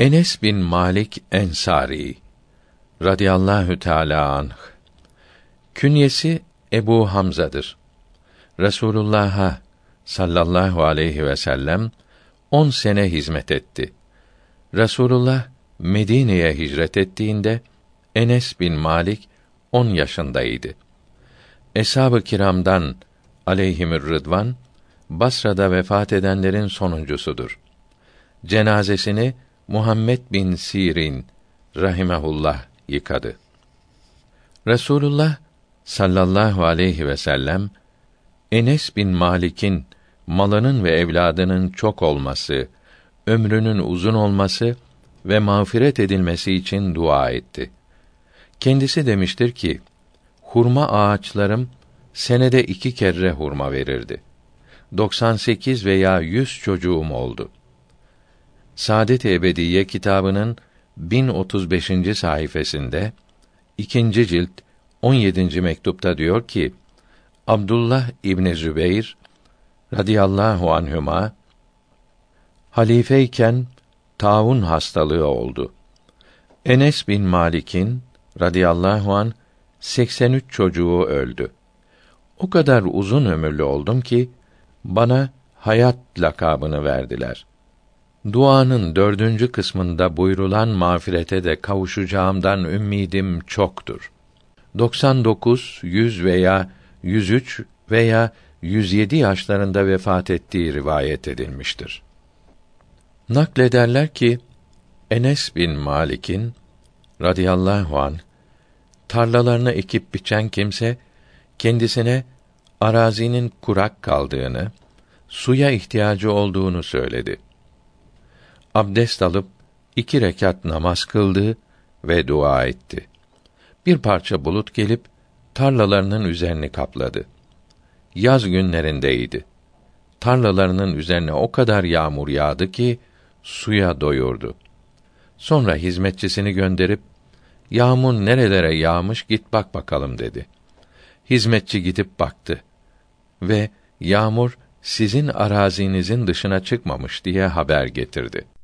Enes bin Malik Ensari radıyallahu teala anh künyesi Ebu Hamza'dır. Resulullah'a sallallahu aleyhi ve sellem on sene hizmet etti. Resulullah Medine'ye hicret ettiğinde Enes bin Malik on yaşındaydı. Eshab-ı kiramdan aleyhimür rıdvan Basra'da vefat edenlerin sonuncusudur. Cenazesini Muhammed bin Sirin rahimehullah yıkadı. Resulullah sallallahu aleyhi ve sellem Enes bin Malik'in malının ve evladının çok olması, ömrünün uzun olması ve mağfiret edilmesi için dua etti. Kendisi demiştir ki, hurma ağaçlarım senede iki kere hurma verirdi. 98 veya 100 çocuğum oldu. Saadet-i Ebediye kitabının 1035. sayfasında ikinci cilt 17. mektupta diyor ki Abdullah İbni Zübeyr radıyallahu anhüma halifeyken taun hastalığı oldu. Enes bin Malik'in radıyallahu an 83 çocuğu öldü. O kadar uzun ömürlü oldum ki bana hayat lakabını verdiler. Duanın dördüncü kısmında buyrulan mağfirete de kavuşacağımdan ümidim çoktur. 99, 100 veya 103 veya 107 yaşlarında vefat ettiği rivayet edilmiştir. Naklederler ki Enes bin Malik'in radıyallahu an tarlalarını ekip biçen kimse kendisine arazinin kurak kaldığını, suya ihtiyacı olduğunu söyledi. Abdest alıp iki rekat namaz kıldı ve dua etti. Bir parça bulut gelip tarlalarının üzerini kapladı. Yaz günlerindeydi. Tarlalarının üzerine o kadar yağmur yağdı ki suya doyurdu. Sonra hizmetçisini gönderip yağmur nerelere yağmış git bak bakalım dedi. Hizmetçi gidip baktı ve yağmur sizin arazinizin dışına çıkmamış diye haber getirdi.